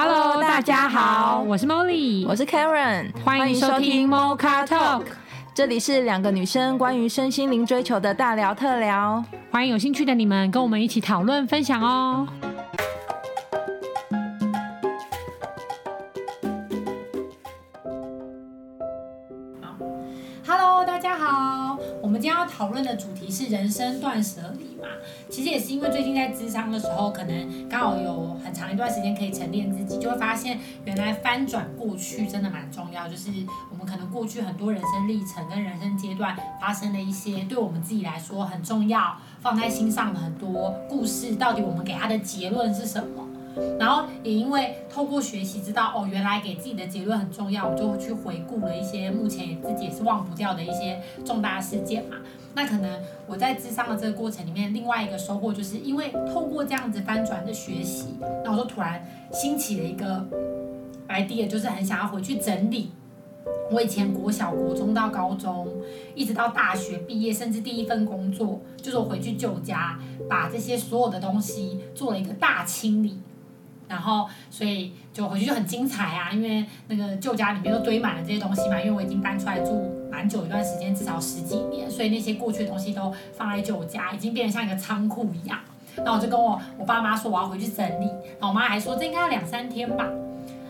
Hello，大家好，我是 Molly，我是 Karen，欢迎收听 Mocha Talk，这里是两个女生关于身心灵追求的大聊特聊，欢迎有兴趣的你们跟我们一起讨论分享哦。讨论的主题是人生断舍离嘛？其实也是因为最近在咨商的时候，可能刚好有很长一段时间可以沉淀自己，就会发现原来翻转过去真的蛮重要。就是我们可能过去很多人生历程跟人生阶段发生的一些对我们自己来说很重要、放在心上的很多故事，到底我们给他的结论是什么？然后也因为透过学习知道哦，原来给自己的结论很重要，我就去回顾了一些目前自己也是忘不掉的一些重大事件嘛。那可能我在智商的这个过程里面，另外一个收获就是因为透过这样子翻转的学习，那我就突然兴起了一个 idea，就是很想要回去整理我以前国小、国中到高中，一直到大学毕业，甚至第一份工作，就是我回去旧家，把这些所有的东西做了一个大清理。然后，所以就回去就很精彩啊，因为那个旧家里面都堆满了这些东西嘛。因为我已经搬出来住蛮久一段时间，至少十几年，所以那些过去的东西都放在旧家，已经变得像一个仓库一样。那我就跟我我爸妈说我要回去整理，然后我妈还说这应该要两三天吧。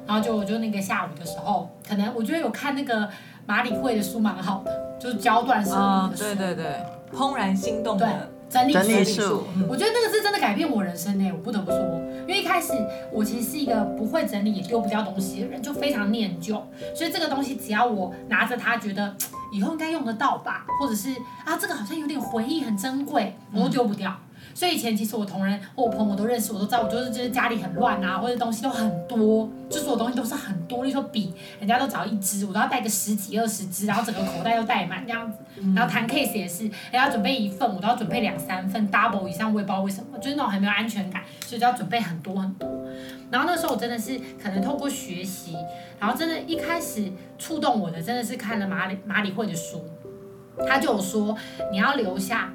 然后就我就那个下午的时候，可能我觉得有看那个马里会的书蛮好的，就是教断舍离的书。对对对，怦然心动的。整理整理术，嗯、我觉得那个是真的改变我人生呢。我不得不说，因为一开始我其实是一个不会整理也丢不掉东西的人，就非常念旧。所以这个东西只要我拿着它，觉得以后应该用得到吧，或者是啊这个好像有点回忆很珍贵，我都丢不掉。嗯所以以前其实我同仁或我朋友都认识，我都知道我就是就是家里很乱啊，或者东西都很多，就所有东西都是很多。例如说笔，人家都找一支，我都要带个十几二十支，然后整个口袋都带满这样子。然后谈 case 也是，人家准备一份，我都要准备两三份，double 以上，我也不知道为什么，就是那种很没有安全感，所以就要准备很多很多。然后那时候我真的是可能透过学习，然后真的，一开始触动我的真的是看了马里马里会的书，他就有说你要留下。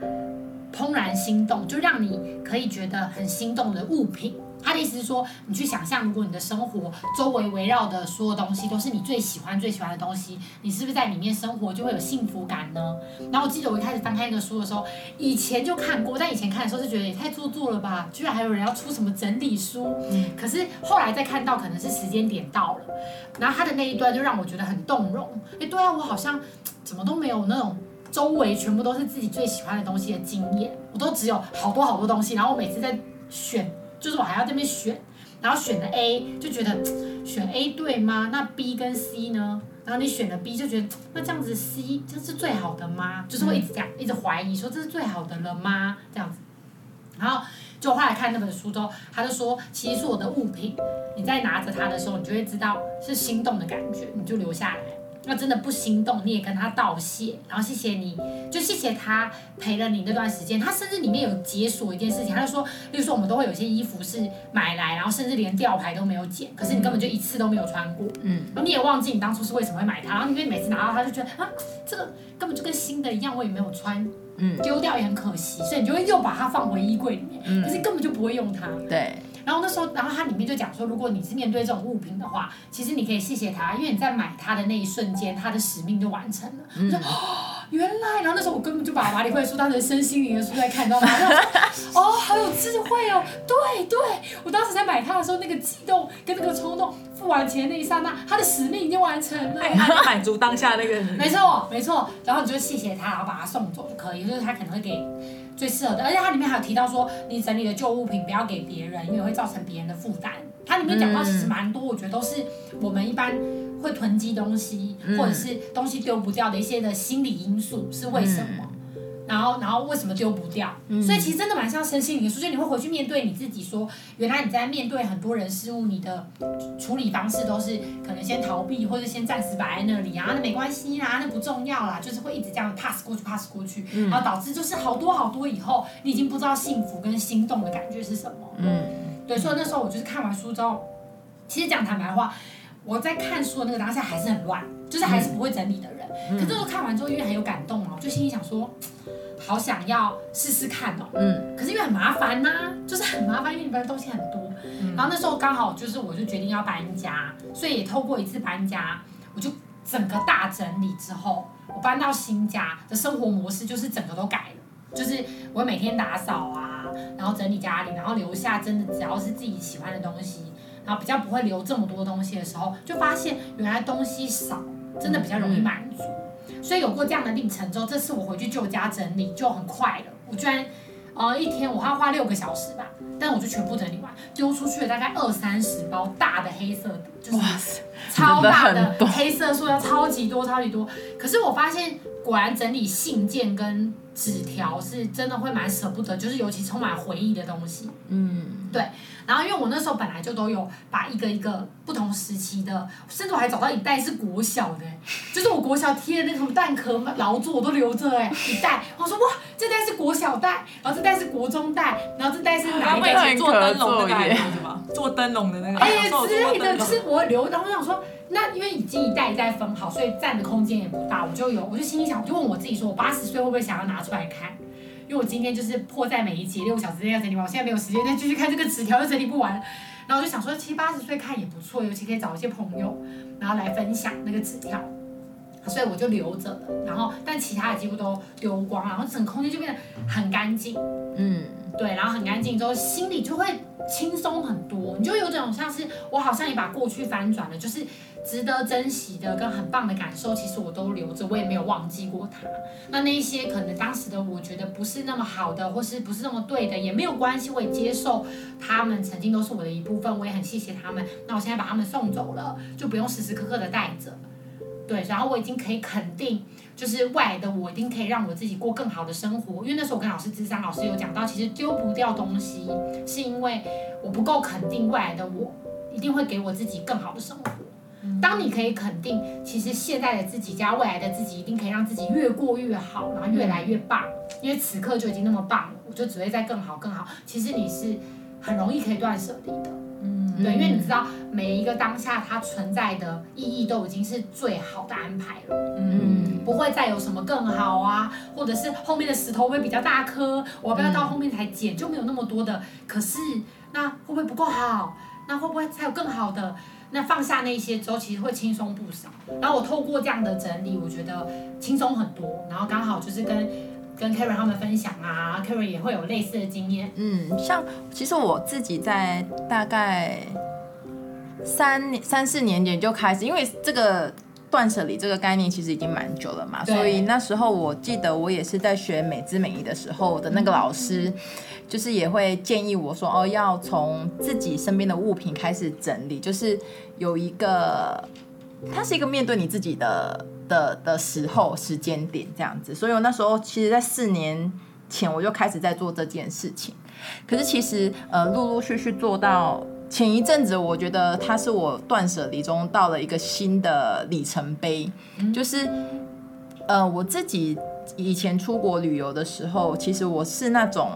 怦然心动，就让你可以觉得很心动的物品。他的意思是说，你去想象，如果你的生活周围围绕的所有东西都是你最喜欢、最喜欢的东西，你是不是在里面生活就会有幸福感呢？然后我记得我一开始翻开那个书的时候，以前就看过，但以前看的时候是觉得也太做作了吧，居然还有人要出什么整理书。嗯。可是后来再看到，可能是时间点到了，然后他的那一段就让我觉得很动容。哎，对啊，我好像怎么都没有那种。周围全部都是自己最喜欢的东西的经验，我都只有好多好多东西，然后我每次在选，就是我还要这边选，然后选了 A 就觉得选 A 对吗？那 B 跟 C 呢？然后你选了 B 就觉得那这样子 C 这是最好的吗？就是会一直这样一直怀疑说这是最好的了吗？这样子，然后就后来看那本书之后，他就说其实是我的物品，你在拿着它的时候，你就会知道是心动的感觉，你就留下来。那真的不心动，你也跟他道谢，然后谢谢你，就谢谢他陪了你那段时间。他甚至里面有解锁一件事情，他就说，例如说我们都会有些衣服是买来，然后甚至连吊牌都没有剪，可是你根本就一次都没有穿过，嗯，然后你也忘记你当初是为什么会买它，然后因为每次拿到它就觉得啊，这个根本就跟新的一样，我也没有穿，嗯，丢掉也很可惜，所以你就会又把它放回衣柜里面，嗯，可是根本就不会用它，对。然后那时候，然后它里面就讲说，如果你是面对这种物品的话，其实你可以谢谢它，因为你在买它的那一瞬间，它的使命就完成了。嗯。原来，然后那时候我根本就把麻理惠的书当成身心灵的书在看，你知道吗？哦，好有智慧哦。对对，我当时在买它的时候，那个激动跟那个冲动，付完钱那一刹那，它的使命已经完成了。满足当下那个人。没错没错，然后你就谢谢他，然后把它送走就可以，就是他可能会给最适合的，而且它里面还有提到说，你整理的旧物品不要给别人，因为会造成别人的负担。它里面讲到其实蛮多，我觉得都是我们一般。会囤积东西，或者是东西丢不掉的一些的心理因素是为什么？嗯、然后，然后为什么丢不掉？嗯、所以其实真的蛮像身心灵所以你会回去面对你自己说，说原来你在面对很多人事物，你的处理方式都是可能先逃避，或者先暂时摆在那里啊，那没关系啦，那不重要啦，就是会一直这样 pass 过去，pass 过去，嗯、然后导致就是好多好多以后，你已经不知道幸福跟心动的感觉是什么。嗯，对，所以那时候我就是看完书之后，其实讲坦白话。我在看书的那个当下还是很乱，就是还是不会整理的人。嗯、可是我看完之后，因为很有感动嘛，我就心里想说，好想要试试看哦。嗯。可是因为很麻烦呐、啊，就是很麻烦，因为里边的东西很多。嗯、然后那时候刚好就是，我就决定要搬家，所以也透过一次搬家，我就整个大整理之后，我搬到新家的生活模式就是整个都改了，就是我每天打扫啊，然后整理家里，然后留下真的只要是自己喜欢的东西。然后比较不会留这么多东西的时候，就发现原来东西少，真的比较容易满足。所以有过这样的历程之后，这次我回去旧家整理就很快了。我居然，呃，一天我还要花六个小时吧，但我就全部整理完，丢出去了大概二三十包大的黑色的，就是超大的黑色塑料，超级多超级多。可是我发现，果然整理信件跟纸条是真的会蛮舍不得，就是尤其充满回忆的东西。嗯，对。然后因为我那时候本来就都有把一个一个不同时期的，甚至我还找到一袋是国小的，就是我国小贴的那种蛋壳劳作我都留着哎，一袋。我说哇，这袋是国小袋，然后这袋是国中袋，然后这袋是哪一袋？做灯笼的那个吗？做灯笼的那个。哎呀之类的，就是我留。然后我想说，那因为已经一袋一袋分好，所以占的空间也不大，我就有，我就心里想，我就问我自己说，我八十岁会不会想要拿出来看？因为我今天就是迫在眉睫，六个小时之内要整理完，我现在没有时间再继续看这个纸条，又整理不完。然后我就想说，七八十岁看也不错，尤其可以找一些朋友，然后来分享那个纸条，所以我就留着了。然后，但其他的几乎都丢光，然后整个空间就变得很干净。嗯，对，然后很干净之后，心里就会轻松很多。你就有种像是我好像也把过去翻转了，就是。值得珍惜的跟很棒的感受，其实我都留着，我也没有忘记过它。那那一些可能当时的我觉得不是那么好的，或是不是那么对的，也没有关系，我也接受他们曾经都是我的一部分，我也很谢谢他们。那我现在把他们送走了，就不用时时刻刻的带着。对，然后我已经可以肯定，就是未来的我一定可以让我自己过更好的生活。因为那时候我跟老师智商，老师有讲到，其实丢不掉东西，是因为我不够肯定未来的我一定会给我自己更好的生活。当你可以肯定，其实现在的自己加未来的自己一定可以让自己越过越好，然后越来越棒。因为此刻就已经那么棒了，我就只会再更好更好。其实你是很容易可以断舍离的，嗯，对，因为你知道每一个当下它存在的意义都已经是最好的安排了，嗯，不会再有什么更好啊，或者是后面的石头会比较大颗，我要不要到后面才捡，就没有那么多的。可是那会不会不够好？那会不会才有更好的？那放下那些之后，其实会轻松不少。然后我透过这样的整理，我觉得轻松很多。然后刚好就是跟跟 Karen 他们分享啊，Karen 也会有类似的经验。嗯，像其实我自己在大概三三四年前就开始，因为这个断舍离这个概念其实已经蛮久了嘛，所以那时候我记得我也是在学美姿美仪的时候的那个老师。就是也会建议我说哦，要从自己身边的物品开始整理，就是有一个，它是一个面对你自己的的的时候时间点这样子。所以我那时候其实，在四年前我就开始在做这件事情。可是其实呃，陆陆续续做到前一阵子，我觉得它是我断舍离中到了一个新的里程碑，就是呃，我自己以前出国旅游的时候，其实我是那种。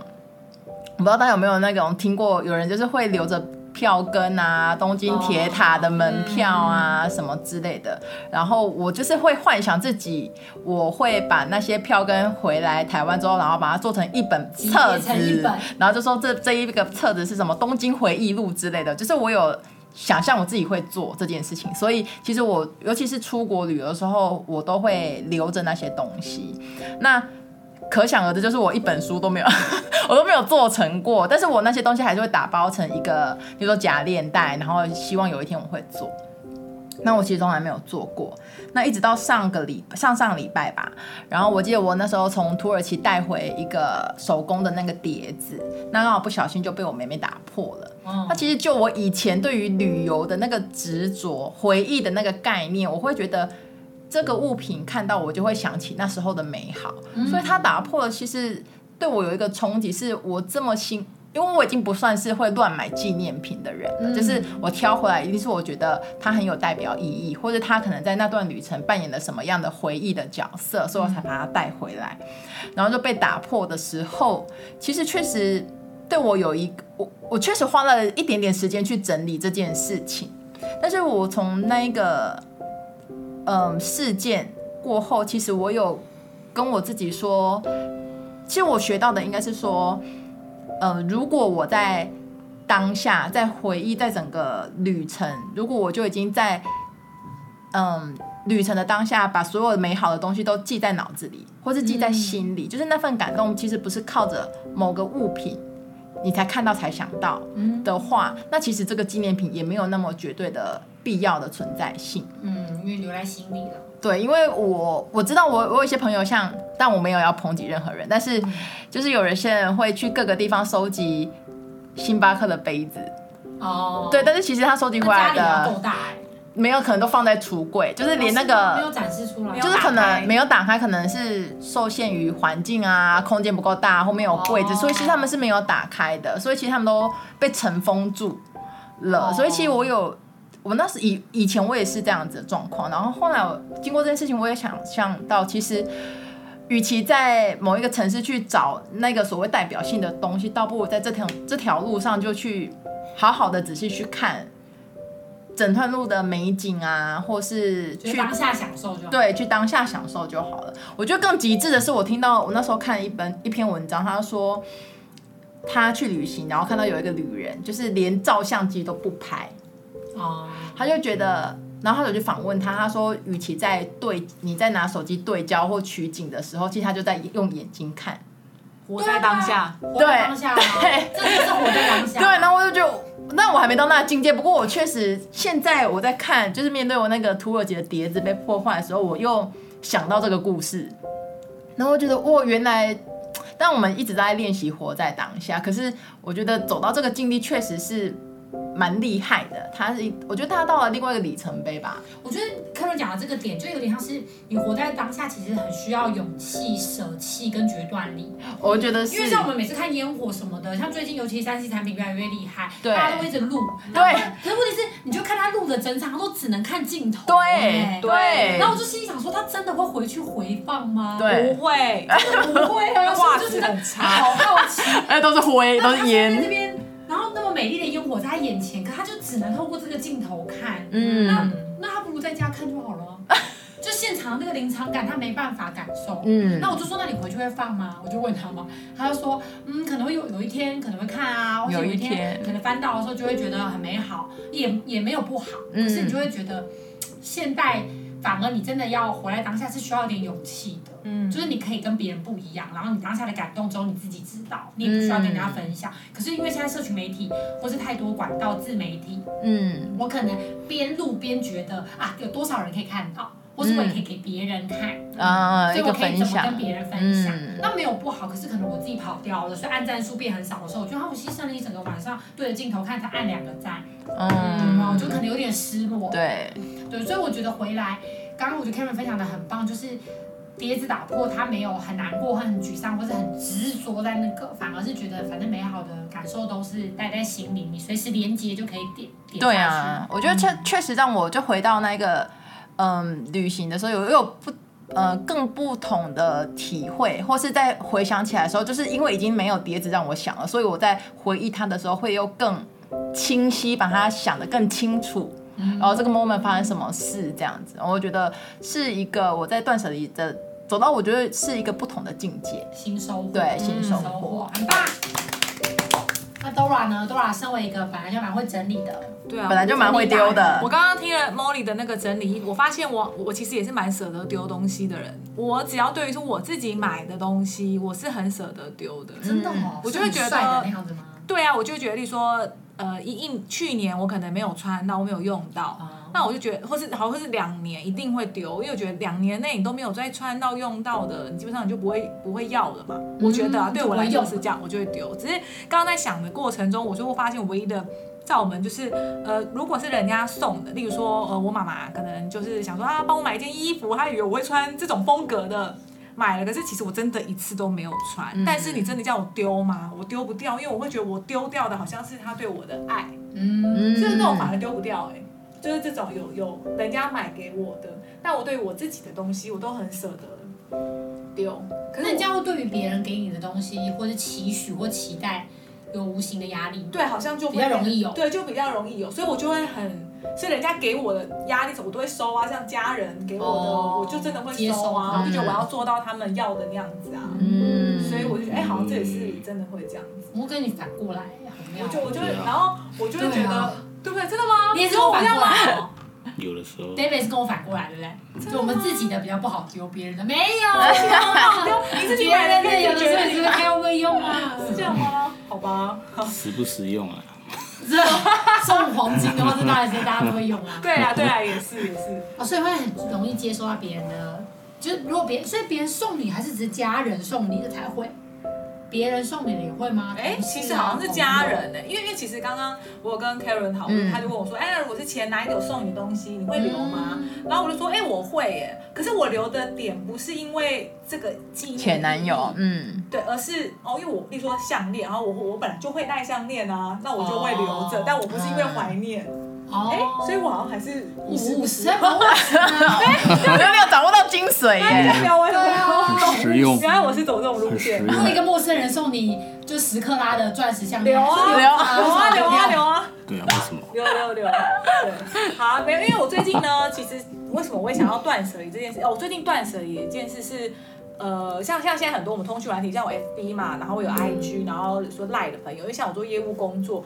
我不知道大家有没有那种听过，有人就是会留着票根啊，东京铁塔的门票啊，什么之类的。然后我就是会幻想自己，我会把那些票根回来台湾之后，然后把它做成一本册子，然后就说这这一个册子是什么东京回忆录之类的。就是我有想象我自己会做这件事情，所以其实我尤其是出国旅游的时候，我都会留着那些东西。那可想而知，就是我一本书都没有，我都没有做成过。但是我那些东西还是会打包成一个，比如说假链带，然后希望有一天我会做。那我其实从来没有做过。那一直到上个礼上上礼拜吧，然后我记得我那时候从土耳其带回一个手工的那个碟子，那刚好不小心就被我妹妹打破了。那其实就我以前对于旅游的那个执着、回忆的那个概念，我会觉得。这个物品看到我就会想起那时候的美好，嗯、所以它打破了。其实对我有一个冲击，是我这么新，因为我已经不算是会乱买纪念品的人了。嗯、就是我挑回来一定是我觉得它很有代表意义，或者它可能在那段旅程扮演了什么样的回忆的角色，所以我才把它带回来。然后就被打破的时候，其实确实对我有一个我我确实花了一点点时间去整理这件事情。但是我从那一个嗯事件过后，其实我有跟我自己说，其实我学到的应该是说，呃，如果我在当下在回忆在整个旅程，如果我就已经在嗯旅程的当下，把所有美好的东西都记在脑子里，或是记在心里，嗯、就是那份感动，其实不是靠着某个物品你才看到才想到的话，嗯、那其实这个纪念品也没有那么绝对的必要的存在性。嗯，因为留在心里了。对，因为我我知道我我有一些朋友像，但我没有要抨击任何人，但是就是有一些人会去各个地方收集星巴克的杯子。哦。对，但是其实他收集回来的够大没有，可能都放在橱柜，就是连那个没有展示出来，就是可能没有打开，可能是受限于环境啊，空间不够大，后面有柜子，所以其实他们是没有打开的，所以其实他们都被尘封住了。所以其实我有，我那时以以前我也是这样子的状况，然后后来我经过这件事情，我也想象到，其实与其在某一个城市去找那个所谓代表性的东西，倒不如在这条这条路上就去好好的仔细去看。整段路的美景啊，或是去当下享受就好。对，去当下享受就好了。我觉得更极致的是，我听到我那时候看一本一篇文章，他说他去旅行，然后看到有一个旅人，就是连照相机都不拍，哦，他就觉得，然后他就去访问他，他说，与其在对你在拿手机对焦或取景的时候，其实他就在用眼睛看，活在当下，活在当下，对，这就是活在当下。对，然后我就觉得。那我还没到那境界，不过我确实现在我在看，就是面对我那个土耳其的碟子被破坏的时候，我又想到这个故事，然后觉得哇，原来，但我们一直在练习活在当下，可是我觉得走到这个境地确实是。蛮厉害的，他是，我觉得他到了另外一个里程碑吧。我觉得 Karen 讲的这个点，就有点像是你活在当下，其实很需要勇气、舍弃跟决断力。我觉得是，因为像我们每次看烟火什么的，像最近尤其三 C 产品越来越厉害，对大家都会一直录。对。可是问题是，你就看他录的整场都只能看镜头。对对。然后我就心里想说，他真的会回去回放吗？对，不会，不会啊，画质很差，好好奇。哎，都是灰，都是烟。然后那么美丽的他眼前，可他就只能透过这个镜头看。嗯，那那他不如在家看就好了。就现场那个临场感，他没办法感受。嗯，那我就说，那你回去会放吗？我就问他嘛，他就说，嗯，可能会有有一天可能会看啊，或者有一天可能翻到的时候就会觉得很美好，也也没有不好。可是你就会觉得，现代反而你真的要活在当下是需要一点勇气的。嗯，就是你可以跟别人不一样，然后你当下的感动只有你自己知道，你也不需要跟人家分享。嗯、可是因为现在社群媒体或是太多管道自媒体，嗯，我可能边录边觉得啊，有多少人可以看到，或是我也可以给别人看，啊、嗯，所以我可以怎么跟别人分享？嗯、那没有不好，可是可能我自己跑掉了，所以按赞数变很少的时候，我觉得他们牺牲了一整个晚上对着镜头看才按两个赞，嗯，我就可能有点失落。对，对，所以我觉得回来，刚刚我觉得 Karen 分享的很棒，就是。碟子打破，他没有很难过，或很沮丧，或是很执着在那个，反而是觉得反正美好的感受都是带在心里，你随时连接就可以点点。对啊，我觉得确确实让我就回到那个嗯旅行的时候，有有不呃更不同的体会，或是在回想起来的时候，就是因为已经没有碟子让我想了，所以我在回忆它的时候会又更清晰，把它想得更清楚。然后这个 moment 发生什么事这样子，我觉得是一个我在断舍离的走到，我觉得是一个不同的境界，新收获，对，新收获，嗯、很棒。那 Dora 呢？Dora 身为一个本来就蛮会整理的，对啊，本来就蛮会丢的。我刚刚听了 Molly 的那个整理，我发现我我其实也是蛮舍得丢东西的人。我只要对于说我自己买的东西，我是很舍得丢的，真的哦，我就会觉得？对啊，我就觉得，例如说。呃，一一去年我可能没有穿到，我没有用到，嗯、那我就觉得，或是好，或是两年一定会丢，因为我觉得两年内你都没有再穿到用到的，你基本上你就不会不会要了嘛。嗯、我觉得啊，对我来说是这样，我就会丢。只是刚刚在想的过程中，我就会发现唯一的在我们就是，呃，如果是人家送的，例如说，呃，我妈妈可能就是想说啊，帮我买一件衣服，她以为我会穿这种风格的。买了，可是其实我真的一次都没有穿。嗯、但是你真的叫我丢吗？我丢不掉，因为我会觉得我丢掉的好像是他对我的爱。嗯，就是那种反而丢不掉哎、欸，就是这种有有人家买给我的，但我对于我自己的东西我都很舍得丢。可是你这样会对于别人给你的东西，或是期许或期待，有无形的压力。对，好像就比较容易有。对，就比较容易有，所以我就会很。所以人家给我的压力，我都会收啊。像家人给我的，哦、我就真的会收啊。收我就觉得我要做到他们要的那样子啊。嗯，所以我就觉得，哎、欸，好像这也是真的会这样子。我跟你反过来，我就我就会，然后我就会觉得，对，啊、对不对？真的吗？你也是跟我反过来。有的时候，David 是跟我反过来，对不对？就我们自己的比较不好丢，别人的没有，丢你自己别人的有的时候你觉得还要会用啊？是这样吗？好吧，实不实用啊？送黄金的话，这当然是大家都会用啊。对啊，对啊，也是也是。哦，所以会很容易接收到别人的，就是如果别人，所以别人送你，还是只是家人送你的才会。别人送你的也会吗？哎，其实好像是家人呢，因为因为其实刚刚我有跟 Karen 讨论，他就问我说，哎，那如果是前男友送你东西，你会留吗？然后我就说，哎，我会耶。可是我留的点不是因为这个纪念前男友，嗯，对，而是哦，因为我比如说项链，然后我我本来就会戴项链啊，那我就会留着，但我不是因为怀念。哎，所以我好像还是五十五十，哎，有没有掌握到精髓耶？对啊，实用。原来我是走这种路线。然后一个陌生人送你就十克拉的钻石项链，留啊留啊留啊留啊留啊。对啊，为什么？留留留。对，好，没有，因为我最近呢，其实为什么我会想要断舍离这件事？哦，我最近断舍离一件事是。呃，像像现在很多我们通讯软体，像我 FB 嘛，然后我有 IG，然后说 Line 的朋友，因为像我做业务工作，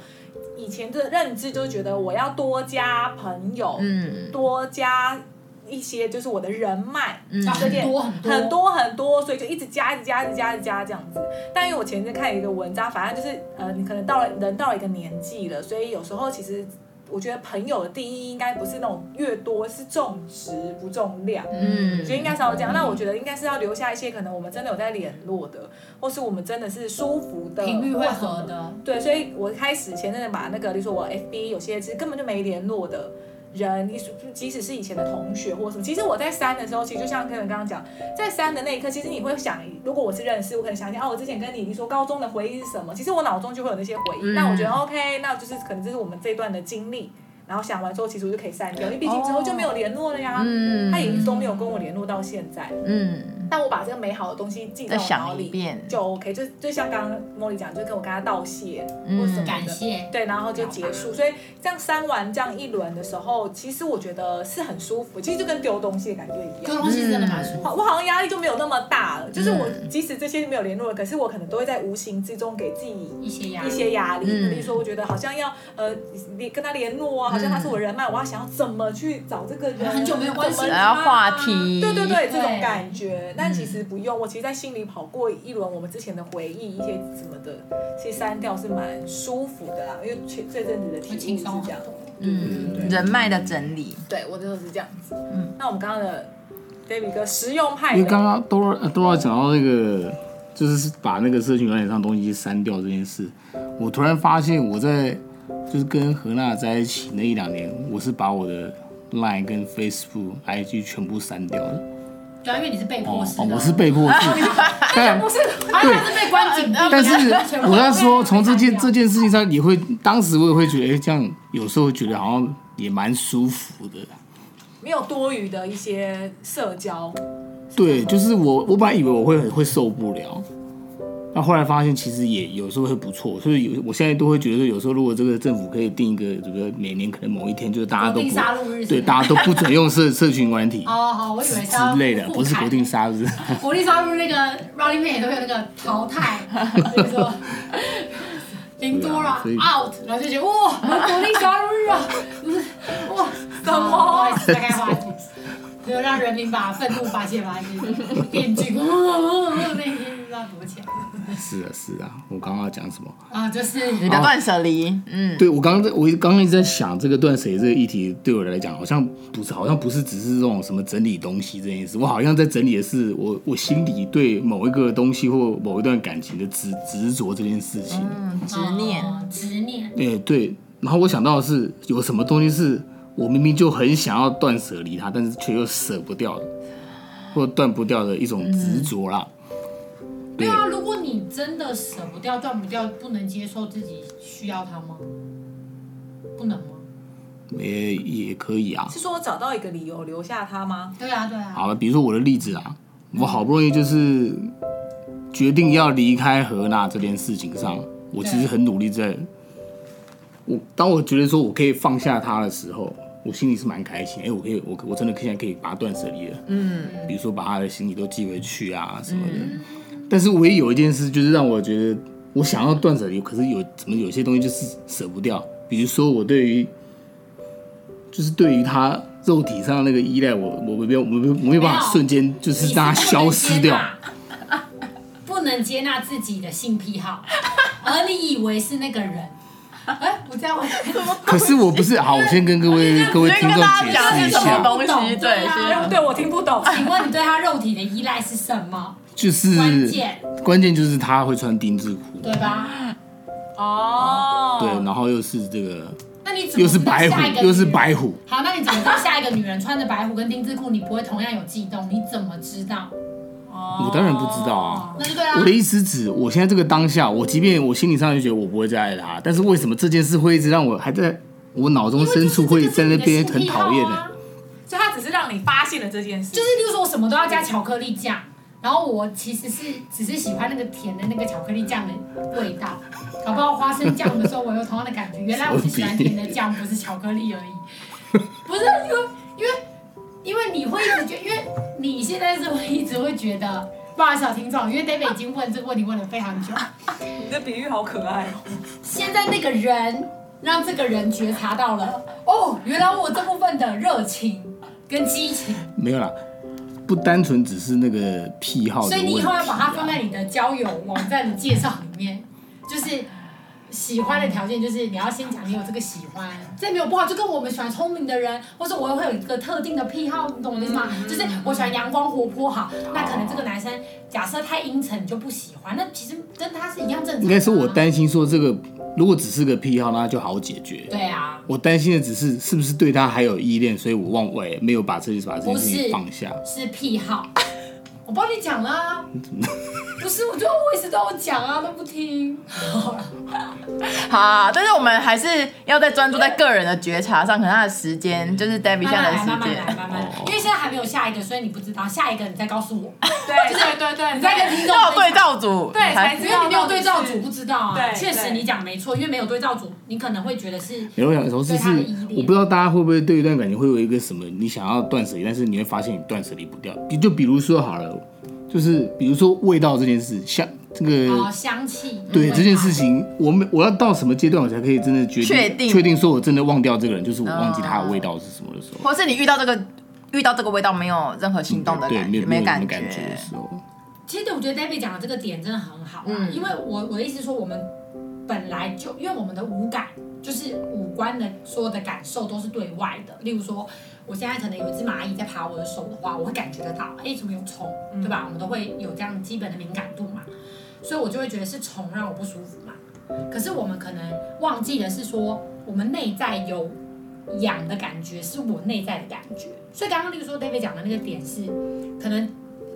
以前的认知就是觉得我要多加朋友，嗯，多加一些就是我的人脉，嗯，很多很多很多很多，所以就一直加，一直加，一直加，一直加这样子。但因为我前阵看一个文章，反正就是呃，你可能到了人到了一个年纪了，所以有时候其实。我觉得朋友的定义应该不是那种越多，是重质不重量。嗯，我觉得应该是要这样。那我觉得应该是要留下一些可能我们真的有在联络的，或是我们真的是舒服的频率会合的。对，所以我开始前阵子把那个，比如说我 FB 有些其实根本就没联络的。人，你即使是以前的同学或什么，其实我在删的时候，其实就像客人刚刚讲，在删的那一刻，其实你会想，如果我是认识，我可能想想，哦，我之前跟你你说高中的回忆是什么？其实我脑中就会有那些回忆。那、嗯、我觉得 OK，那就是可能这是我们这段的经历。然后想完之后，其实我就可以删掉，因为毕竟之后就没有联络了呀。嗯，他也一直都没有跟我联络到现在。嗯，但我把这个美好的东西记在我脑里，就 OK。就就像刚刚茉莉讲，就跟我跟他道谢，或什么的，感谢。对，然后就结束。所以这样删完这样一轮的时候，其实我觉得是很舒服。其实就跟丢东西的感觉一样。丢东西真的蛮舒服。我好像压力就没有那么大了。就是我即使这些没有联络了，可是我可能都会在无形之中给自己一些压一些压力。比如说，我觉得好像要呃，你跟他联络啊，好像他是我人脉，我要。想要怎么去找这个人？很久没有关系，然后话题，对对对，这种感觉。但其实不用，我其实，在心里跑过一轮我们之前的回忆，一些什么的，其实删掉是蛮舒服的啦。因为前这阵子的体验是这样，嗯，人脉的整理，对我就是这样子。嗯，那我们刚刚的 David 哥实用派，因为刚刚都都要讲到那个，就是把那个社群软件上东西删掉这件事，我突然发现我在。就是跟何娜在一起那一两年，我是把我的 Line 跟 Facebook、IG 全部删掉了。对，因为你是被迫式。哦，我是被迫式。但不是，对，是被关紧闭。但是 我在说，从这件这件事情上，你会当时我也会觉得，哎，这样有时候觉得好像也蛮舒服的。没有多余的一些社交。对，就是我，我本来以为我会很会受不了。那后来发现，其实也有时候会不错，所以有我现在都会觉得，有时候如果这个政府可以定一个，这个每年可能某一天，就是大家都不对，大家都不准用社 社群软体哦，好，我以为之类的，不是国定杀日，国定杀日那个 Running Man 也都有那个淘汰，所以说零多了 out，然后就觉得哇，国定杀日啊，哇，什么？不好意思，开话题，就让人民把愤怒发泄发泄，电锯，那天 是啊是啊，我刚刚要讲什么啊？就是你的断舍离。嗯，对，我刚刚在，我刚刚一直在想这个断舍离这个议题，对我来讲好像不是，好像不是只是这种什么整理东西这件事。我好像在整理的是我我心里对某一个东西或某一段感情的执执着这件事情。嗯，执念，执念。对对，然后我想到的是有什么东西是我明明就很想要断舍离它，但是却又舍不掉的，或断不掉的一种执着啦。嗯对啊，如果你真的舍不掉、断不掉、不能接受自己需要它吗？不能吗？也也可以啊。是说我找到一个理由留下它吗？对啊，对啊。好了，比如说我的例子啊，我好不容易就是决定要离开何娜这件事情上，我其实很努力在，我当我觉得说我可以放下他的时候，我心里是蛮开心。哎，我可以，我我真的现在可以把他断舍离了。嗯，比如说把他的行李都寄回去啊什么的。嗯、但是唯一有一件事，就是让我觉得我想要断舍离，可是有怎么有些东西就是舍不掉。比如说我对于，就是对于他肉体上的那个依赖，我我没有我没有没有办法瞬间就是让他消失掉。不能接纳自己的性癖好，而你以为是那个人。哎，我这样问。可是我不是，好，我先跟各位各位听众解释一下。东西对，对，我听不懂。请问你对他肉体的依赖是什么？就是关键，关键就是他会穿丁字裤，对吧？哦，对，然后又是这个，那你怎么又是白虎，又是白虎。好，那你怎么知道下一个女人穿着白虎跟丁字裤，你不会同样有悸动？你怎么知道？我当然不知道啊，那就对啊。我的意思指，我现在这个当下，我即便我心理上就觉得我不会再爱他，但是为什么这件事会一直让我还在我脑中深处会在那边很讨厌呢？所以他只是让你发现了这件事，就是例如说我什么都要加巧克力酱，然后我其实是只是喜欢那个甜的那个巧克力酱的味道，搞不好花生酱的时候我有同样的感觉，原来我是喜欢甜的酱，不是巧克力而已，不是因为因为。因为你会一直觉得，因为你现在是会一直会觉得，不好意思啊，听众，因为 David 已经问这个问题问了非常久。你的比喻好可爱哦。现在那个人让这个人觉察到了，哦，原来我这部分的热情跟激情没有啦，不单纯只是那个癖好，所以你以后要把它放在你的交友网站的介绍里面，就是。喜欢的条件就是你要先讲你有这个喜欢，这没有不好，就跟我们喜欢聪明的人，或者我会有一个特定的癖好，你懂我意思吗？嗯、就是我喜欢阳光活泼好，嗯、那可能这个男生假设太阴沉你就不喜欢，那其实跟他是一样正常。应该是我担心说这个如果只是个癖好，那就好解决。对啊，我担心的只是是不是对他还有依恋，所以我忘为没有把这些把这件事情放下。是，是癖好。我帮你讲啦，不是，我觉得我一直都有讲啊，都不听。好，但是我们还是要在专注在个人的觉察上，可能他的时间就是 Debbie 现在的时间。慢慢来，慢慢来，因为现在还没有下一个，所以你不知道下一个，你再告诉我。对对对对，你再跟听众对照组，对，才知道。因为你没有对照组，不知道啊。确实你讲没错，因为没有对照组，你可能会觉得是。没有想说，是是，我不知道大家会不会对一段感情会有一个什么，你想要断舍离，但是你会发现你断舍离不掉。就比如说好了。就是比如说味道这件事，香这个哦香气，对这件事情，我们我要到什么阶段我才可以真的决定确定。确定说我真的忘掉这个人，就是我忘记他的味道是什么的时候，或是你遇到这个遇到这个味道没有任何心动的感觉，没感觉。的时候。其实我觉得 David 讲的这个点真的很好，嗯，因为我我的意思是说我们本来就因为我们的五感就是五官的所有的感受都是对外的，例如说。我现在可能有一只蚂蚁在爬我的手的话，我会感觉得到，哎，怎么有虫，对吧？我们都会有这样基本的敏感度嘛，所以我就会觉得是虫让我不舒服嘛。可是我们可能忘记的是说，我们内在有痒的感觉，是我内在的感觉。所以刚刚例如说 David 讲的那个点是，可能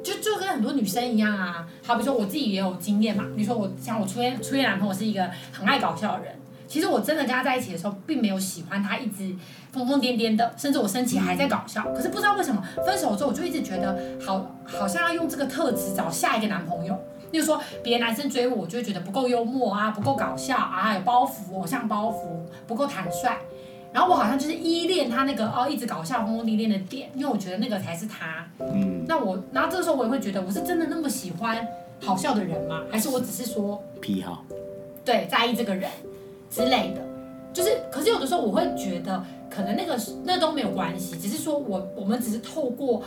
就就跟很多女生一样啊。好比说我自己也有经验嘛，比如说我像我初恋初恋男朋友是一个很爱搞笑的人。其实我真的跟他在一起的时候，并没有喜欢他一直疯疯癫癫的，甚至我生气还在搞笑。可是不知道为什么分手之后，我就一直觉得好，好像要用这个特质找下一个男朋友。例如说，别的男生追我，我就会觉得不够幽默啊，不够搞笑啊，有包袱，偶像包袱，不够坦率。然后我好像就是依恋他那个哦，一直搞笑、疯疯癫癫的点，因为我觉得那个才是他。嗯。那我，然后这个时候我也会觉得，我是真的那么喜欢好笑的人吗？还是我只是说癖好？对，在意这个人。之类的，就是，可是有的时候我会觉得，可能那个那都没有关系，只是说我我们只是透过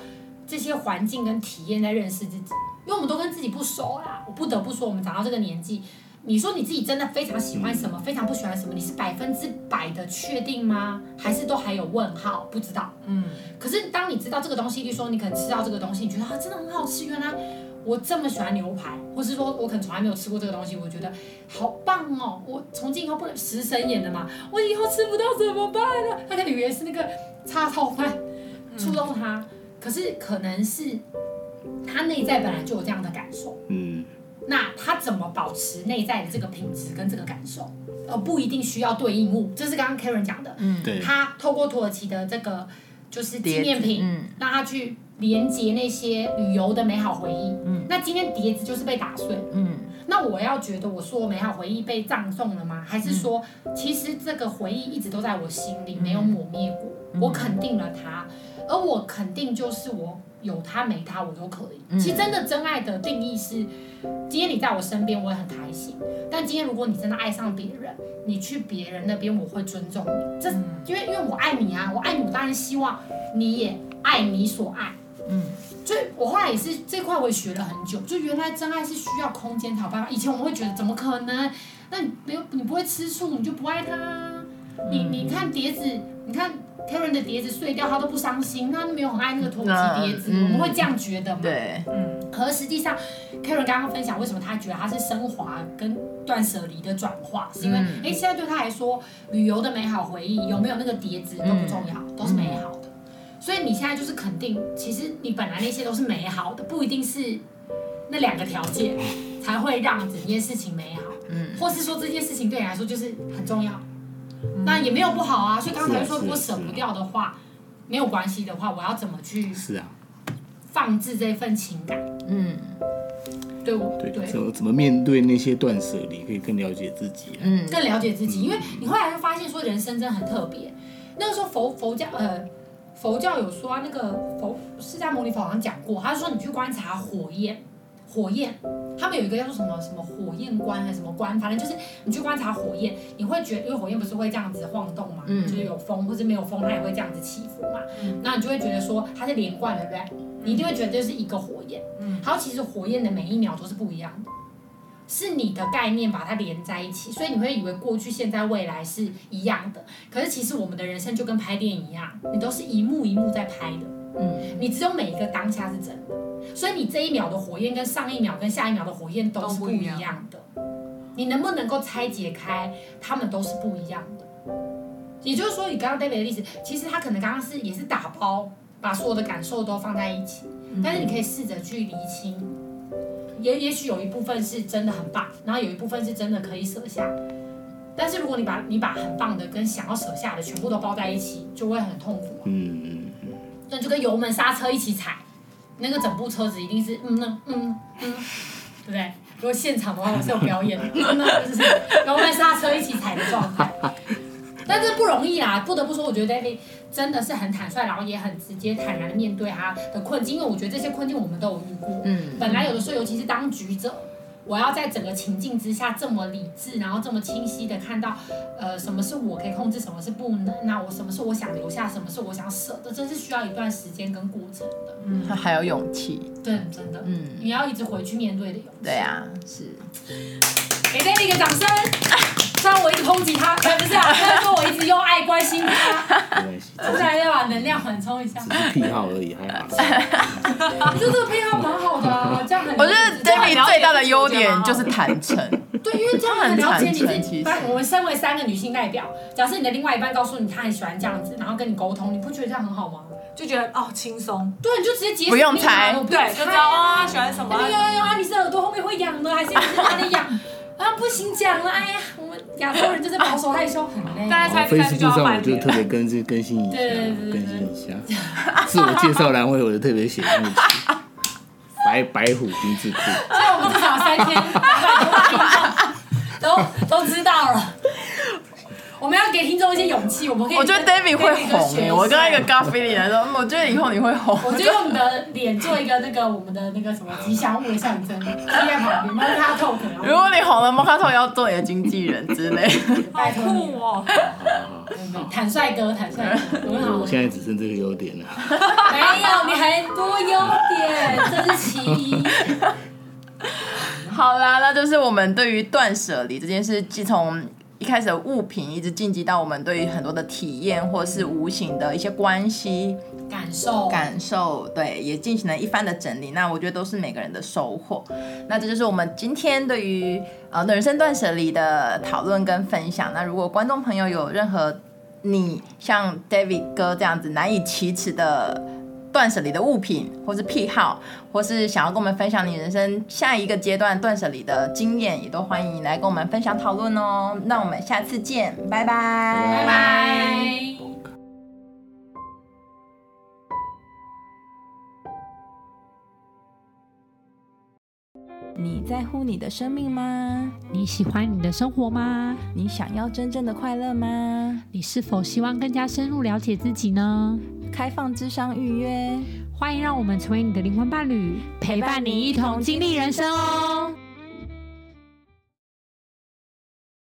这些环境跟体验在认识自己，因为我们都跟自己不熟啦。我不得不说，我们长到这个年纪，你说你自己真的非常喜欢什么，非常不喜欢什么，你是百分之百的确定吗？还是都还有问号？不知道。嗯。可是当你知道这个东西，比如说你可能吃到这个东西，你觉得啊真的很好吃，原来。我这么喜欢牛排，或是说我可能从来没有吃过这个东西，我觉得好棒哦！我从今以后不能食神演的嘛，我以后吃不到怎么办呢？他可能以为是那个叉烧饭触动他，嗯、可是可能是他内在本来就有这样的感受。嗯，那他怎么保持内在的这个品质跟这个感受，而不一定需要对应物？这是刚刚 Karen 讲的。嗯，对。他透过土耳其的这个就是纪念品，嗯，让他去。连接那些旅游的美好回忆。嗯，那今天碟子就是被打碎。嗯，那那我要觉得我说美好回忆被葬送了吗？还是说，其实这个回忆一直都在我心里，没有抹灭过？我肯定了它，而我肯定就是我有它没它我都可以。其实真的真爱的定义是，今天你在我身边我也很开心。但今天如果你真的爱上别人，你去别人那边我会尊重你。这因为因为我爱你啊，我爱你，我当然希望你也爱你所爱。嗯。所以我后来也是这块，我也学了很久。就原来真爱是需要空间才有办法。以前我们会觉得怎么可能？那你没有你不会吃醋，你就不爱他。你你看碟子，你看 Karen 的碟子碎掉，他都不伤心，他没有很爱那个土鸡碟子。我们会这样觉得嘛？对，嗯。可是实际上，Karen 刚刚分享为什么他觉得他是升华跟断舍离的转化，是因为哎，现在对他来说，旅游的美好回忆有没有那个碟子都不重要，都是美好的。所以你现在就是肯定，其实你本来那些都是美好的，不一定是那两个条件才会让整件事情美好，嗯，或是说这件事情对你来说就是很重要，那也没有不好啊。所以刚才说如果舍不掉的话，没有关系的话，我要怎么去是啊放置这份情感？嗯，对对对，怎么怎么面对那些断舍离，可以更了解自己，嗯，更了解自己，因为你后来会发现说人生真的很特别。那个时候佛佛教呃。佛教有说啊，那个佛释迦牟尼佛好像讲过，他说你去观察火焰，火焰，他们有一个叫做什么什么火焰观还是什么观，反正就是你去观察火焰，你会觉得，因为火焰不是会这样子晃动嘛，嗯，就是有风或者没有风，它也会这样子起伏嘛，嗯，那你就会觉得说它是连贯的，对不对？你一定会觉得这是一个火焰，嗯，好，其实火焰的每一秒都是不一样的。是你的概念把它连在一起，所以你会以为过去、现在、未来是一样的。可是其实我们的人生就跟拍电影一样，你都是一幕一幕在拍的。嗯，你只有每一个当下是真的，所以你这一秒的火焰跟上一秒跟下一秒的火焰都是不一样的。你能不能够拆解开，他们都是不一样的。也就是说，你刚刚 David 的例子，其实他可能刚刚是也是打包，把所有的感受都放在一起，但是你可以试着去厘清。也也许有一部分是真的很棒，然后有一部分是真的可以舍下。但是如果你把你把很棒的跟想要舍下的全部都包在一起，就会很痛苦啊。嗯嗯嗯。那就跟油门刹车一起踩，那个整部车子一定是嗯嗯嗯嗯，对不对？如果现场的话，我是有表演的，那就是油门刹车一起踩的状态。但是不容易啦，不得不说，我觉得 David 真的是很坦率，然后也很直接、坦然的面对他的困境。因为我觉得这些困境我们都有遇过。嗯。本来有的时候，尤其是当局者，我要在整个情境之下这么理智，然后这么清晰的看到，呃，什么是我可以控制，什么是不能，那我什么是我想留下，什么是我想舍的，真是需要一段时间跟过程的。嗯。他还有勇气。对，真的。嗯。你要一直回去面对的勇气。对啊，是。给 David 一个掌声。虽然我一直抨击他，不是啊，但是说我一直用爱关心他，没关系，接下来要把能量缓冲一下。只是癖好而已，还好。我觉得这个癖好蛮好的啊，这样很。我觉得 David 最大的优点就是坦诚。对，因为这样很了解你自己。我们身为三个女性代表，假设你的另外一半告诉你他很喜欢这样子，然后跟你沟通，你不觉得这样很好吗？就觉得哦轻松。对，你就直接解释。不用猜。对，就知道啊喜欢什么。有有有啊！你是耳朵后面会痒吗？还是你是哪里痒？啊，不行讲了，哎呀，我们亚洲人就是保守害羞，很累。大家猜猜就上我就特别更新更新一下，更新一下。自我介绍栏位我就特别写那个白白虎丁字裤。所以我们至少三天，都都知道了。我们要给听众一些勇气，我们可以。我觉得 David 会红，我跟一个 gut feeling 来说，我觉得以后你会红。我就用你的脸做一个那个我们的那个什么吉祥物的象征，贴在旁边。Mocha Talk。如果你红了，Mocha Talk 要做你的经纪人之类。拜托你哦。坦率哥，坦率哥，很好。我现在只剩这个优点了。没有，你还多优点，这是其一。好啦，那就是我们对于断舍离这件事，既从。一开始的物品一直晋级到我们对于很多的体验或是无形的一些关系感受感受，对，也进行了一番的整理。那我觉得都是每个人的收获。那这就是我们今天对于呃人生断舍离的讨论跟分享。那如果观众朋友有任何你像 David 哥这样子难以启齿的。断舍离的物品，或是癖好，或是想要跟我们分享你人生下一个阶段断舍离的经验，也都欢迎你来跟我们分享讨论哦。那我们下次见，拜拜，拜拜。你在乎你的生命吗？你喜欢你的生活吗？你想要真正的快乐吗？你是否希望更加深入了解自己呢？开放智商预约，欢迎让我们成为你的灵魂伴侣，陪伴你一同经历人生哦。